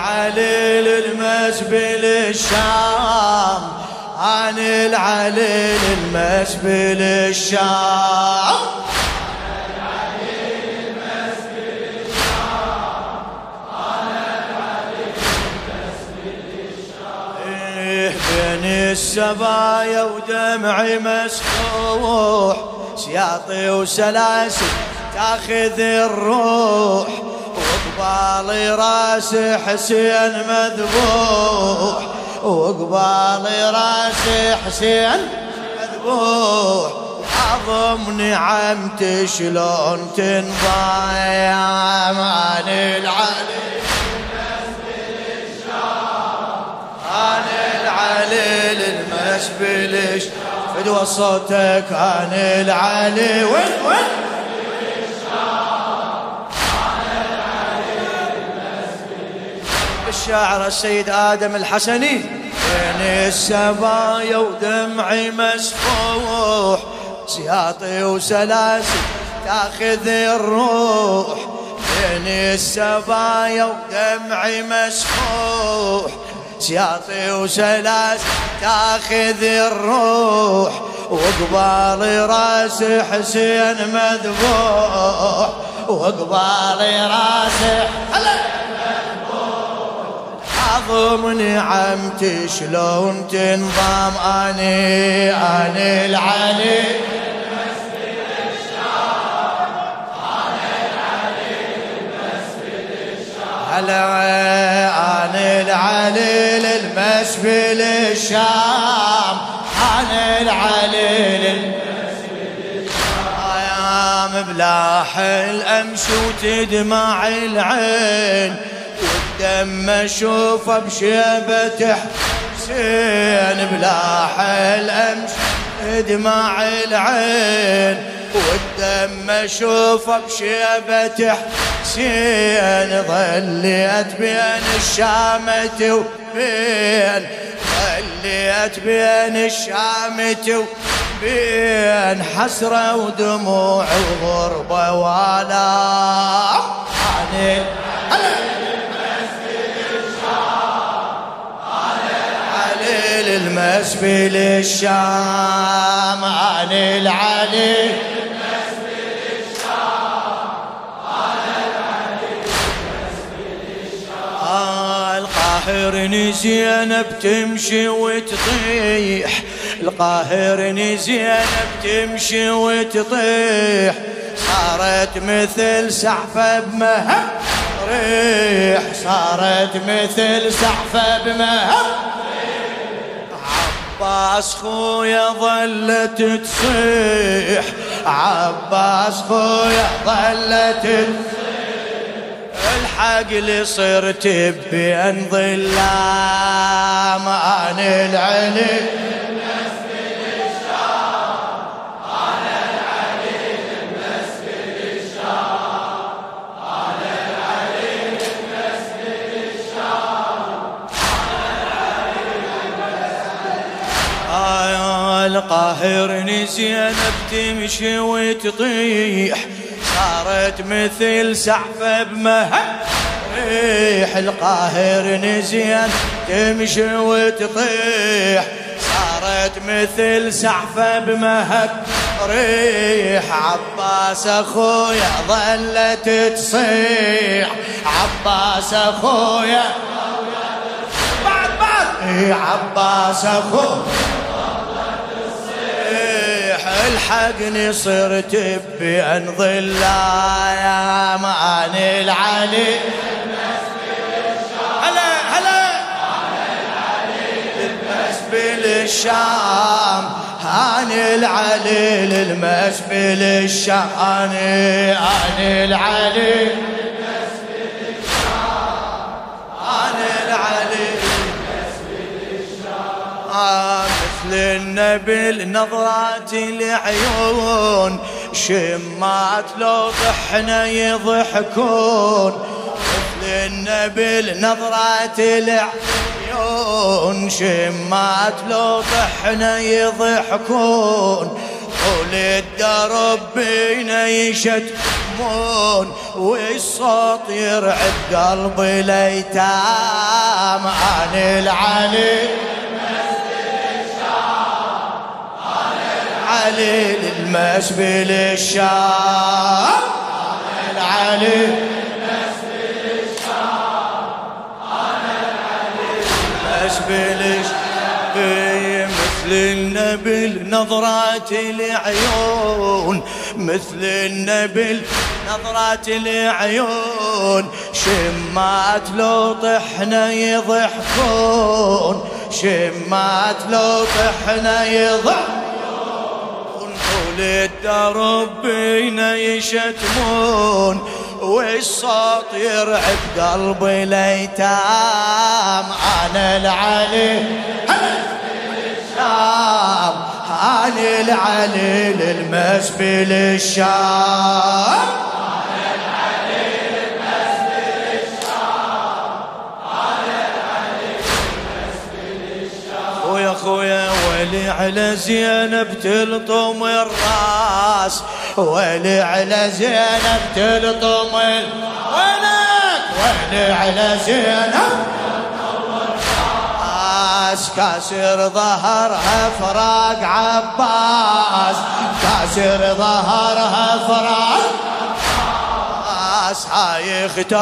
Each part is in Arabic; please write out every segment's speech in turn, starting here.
العليل المسبل الشام. عن العليل المسبل الشام. السبايا ودمعي مسفوح سياطي وسلاسل تاخذ الروح. وقبالي راس حسين مذبوح وقبالي راس حسين مذبوح. عظم نعمتي شلون تنضايع عن العلي عن العلي المسبلش فدوى صوتك عن العلي. وين وين؟ الشاعر السيد آدم الحسني. بين السبايا ودمعي مسفوح سياطي وسلاسل تأخذ الروح. بين السبايا ودمعي مسفوح سياطي وسلاسل تأخذ الروح. وقبالي رأس حسين مذبوح وقبالي رأس عظم نعمتي شلون تنضم أني أني العلي. هلا أنا العليل المسبل الشام. أنا العليل أيام بلاحل أمشي وتدمع العين. والدم اشوفه بشيبة حسين بلاحل امشي دمع العين والدم اشوفه بشيبة حسين ظليت بين الشامة وبين ظليت بين الشامة وبين حسرة ودموع وغربة ولا علي المسبل الشام عن العلي القاهر زينب تمشي وتطيح. القاهر زينب تمشي وتطيح. صارت مثل سعفة بمهب ريح. صارت مثل سعفة بمهب عباس خويا ظلت تصيح. عباس خويا ظلت تصيح. الحق لي صرت بين ظلام عن العلي. القاهر زينب تمشي وتطيح. صارت مثل سحفة بمهب ريح. القاهر نزين تمشي وتطيح. صارت مثل سحفة بمهب ريح. عباس أخويا ظلت تصيح. عباس أخويا بعد بعد. عباس أخويا الحقني صرت بأن ظلا يا مان العلي الشام هاني العلي للمسبل الشام هاني هاني العلي. مثل النبل نظرات العيون شمات لو ضحنا يضحكون. مثل النبل نظرات العيون شمات لو ضحنا يضحكون. طول الدرب بينا يشتمون والصوت يرعب قلب الايتام عن العلي علي للمسبل الشام العلي بلش مثل النبل نظرات العيون مثل النبل نظرات العيون. شمات لو طحنا يضحكون. شمات لو طحنا يضحكون. طول الدرب بينا يشتمون والصوت يرعب قلب الايتام أنا العلي الشام أنا العلي للمسبل الشام خويا ولي على زينب تلطم الراس ولي على زينب تلطم وينك ولي على زينب كاسر ظهرها فراق عباس كاسر ظهرها فراق عباس. هاي اخت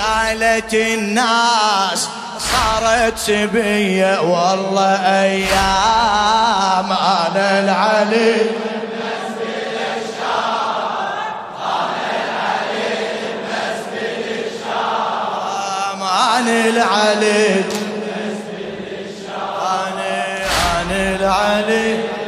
قالت الناس صارت سبية والله أيام أنا العلي. أنا العلي. أنا أنا العلي.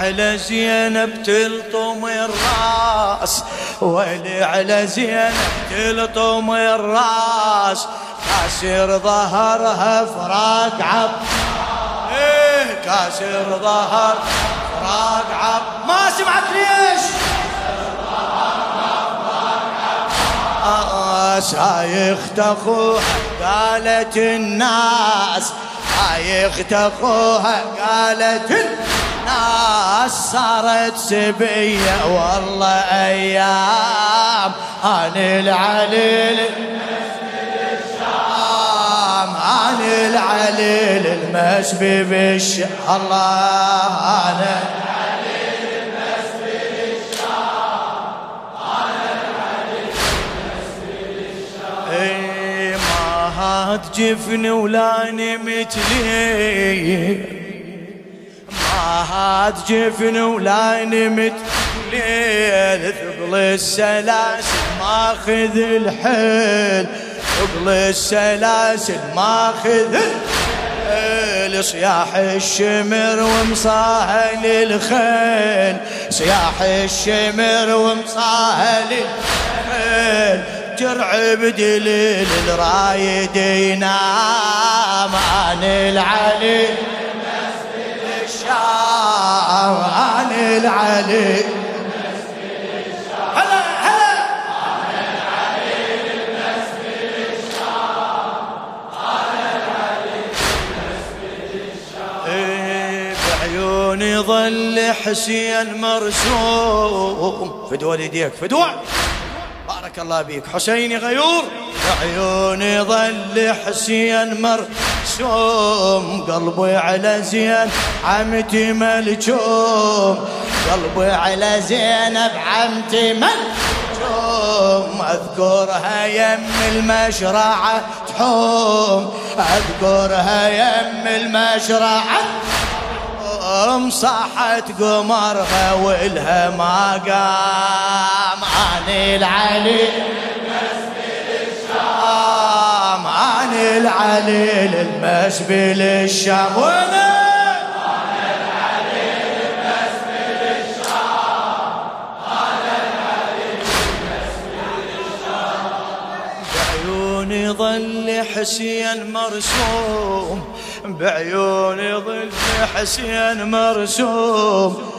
على زينب تلطم الراس ولي على زينب تلطم الراس. كاسر ظهرها فراق عب. إيه كاسر ظهر فراق عب. ما سمعت ليش؟ سايخ اخوها قالت الناس. سايخ اخوها قالت الناس. صارت سبية والله أيام. أنا العليل أنا العليل المسبي بالش الله أنا هات جفن ولا نمت لي ما هات جفن ولا نمت ليل ثقل السلاسل ماخذ الحيل ثقل السلاسل ماخذ الحيل. صياح الشمر ومصاهل الخيل صياح الشمر ومصاهل الخيل. ترعب دليل الرايد ينام عن العلي عن العلي. هلا هلا. إيه، بعيوني ظل حسين مرسوم. فدوى يديك فدوى. بارك الله بيك حسيني غيور. عيوني ظل حسين مرسوم قلبي على زين عمتي ملجوم قلبي على زينب عمتي ملجوم أذكرها يم المشرعة تحوم. أذكرها يم المشرعة ام صاحت قمرها والها ما قام. عن العلي. عن العلي للمسبل الشام وين بعيوني ظل حسين مرسوم بعيوني ظل حسين مرسوم.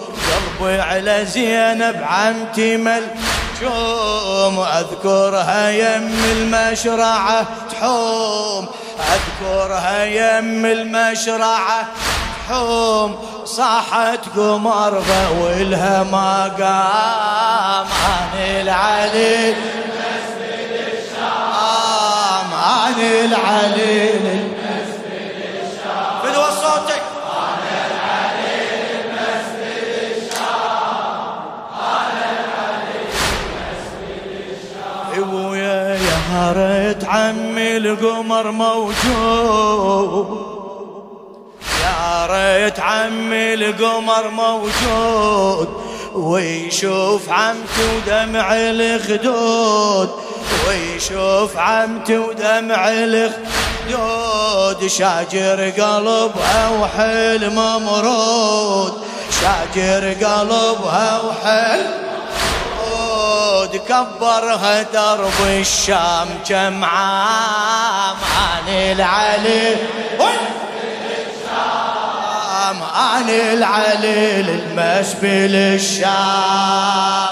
قلبي على زينب عمتي مل شوم أذكرها يم المشرعة. تحوم أذكرها يم المشرعة. تحوم صاحت قمر والها ما قام. عن العليل عن العليل ويا يا هرت عمي القمر موجود. يا ريت عمي القمر موجود. ويشوف عمتي ودمع الخدود. ويشوف عمتي ودمع الخدود. شاجر قلبها وحلم مرود شاجر قلبها وحلم مرود كبرها درب الشام كم عام عن العلي الشام عن العليل المسبل الشام. العليل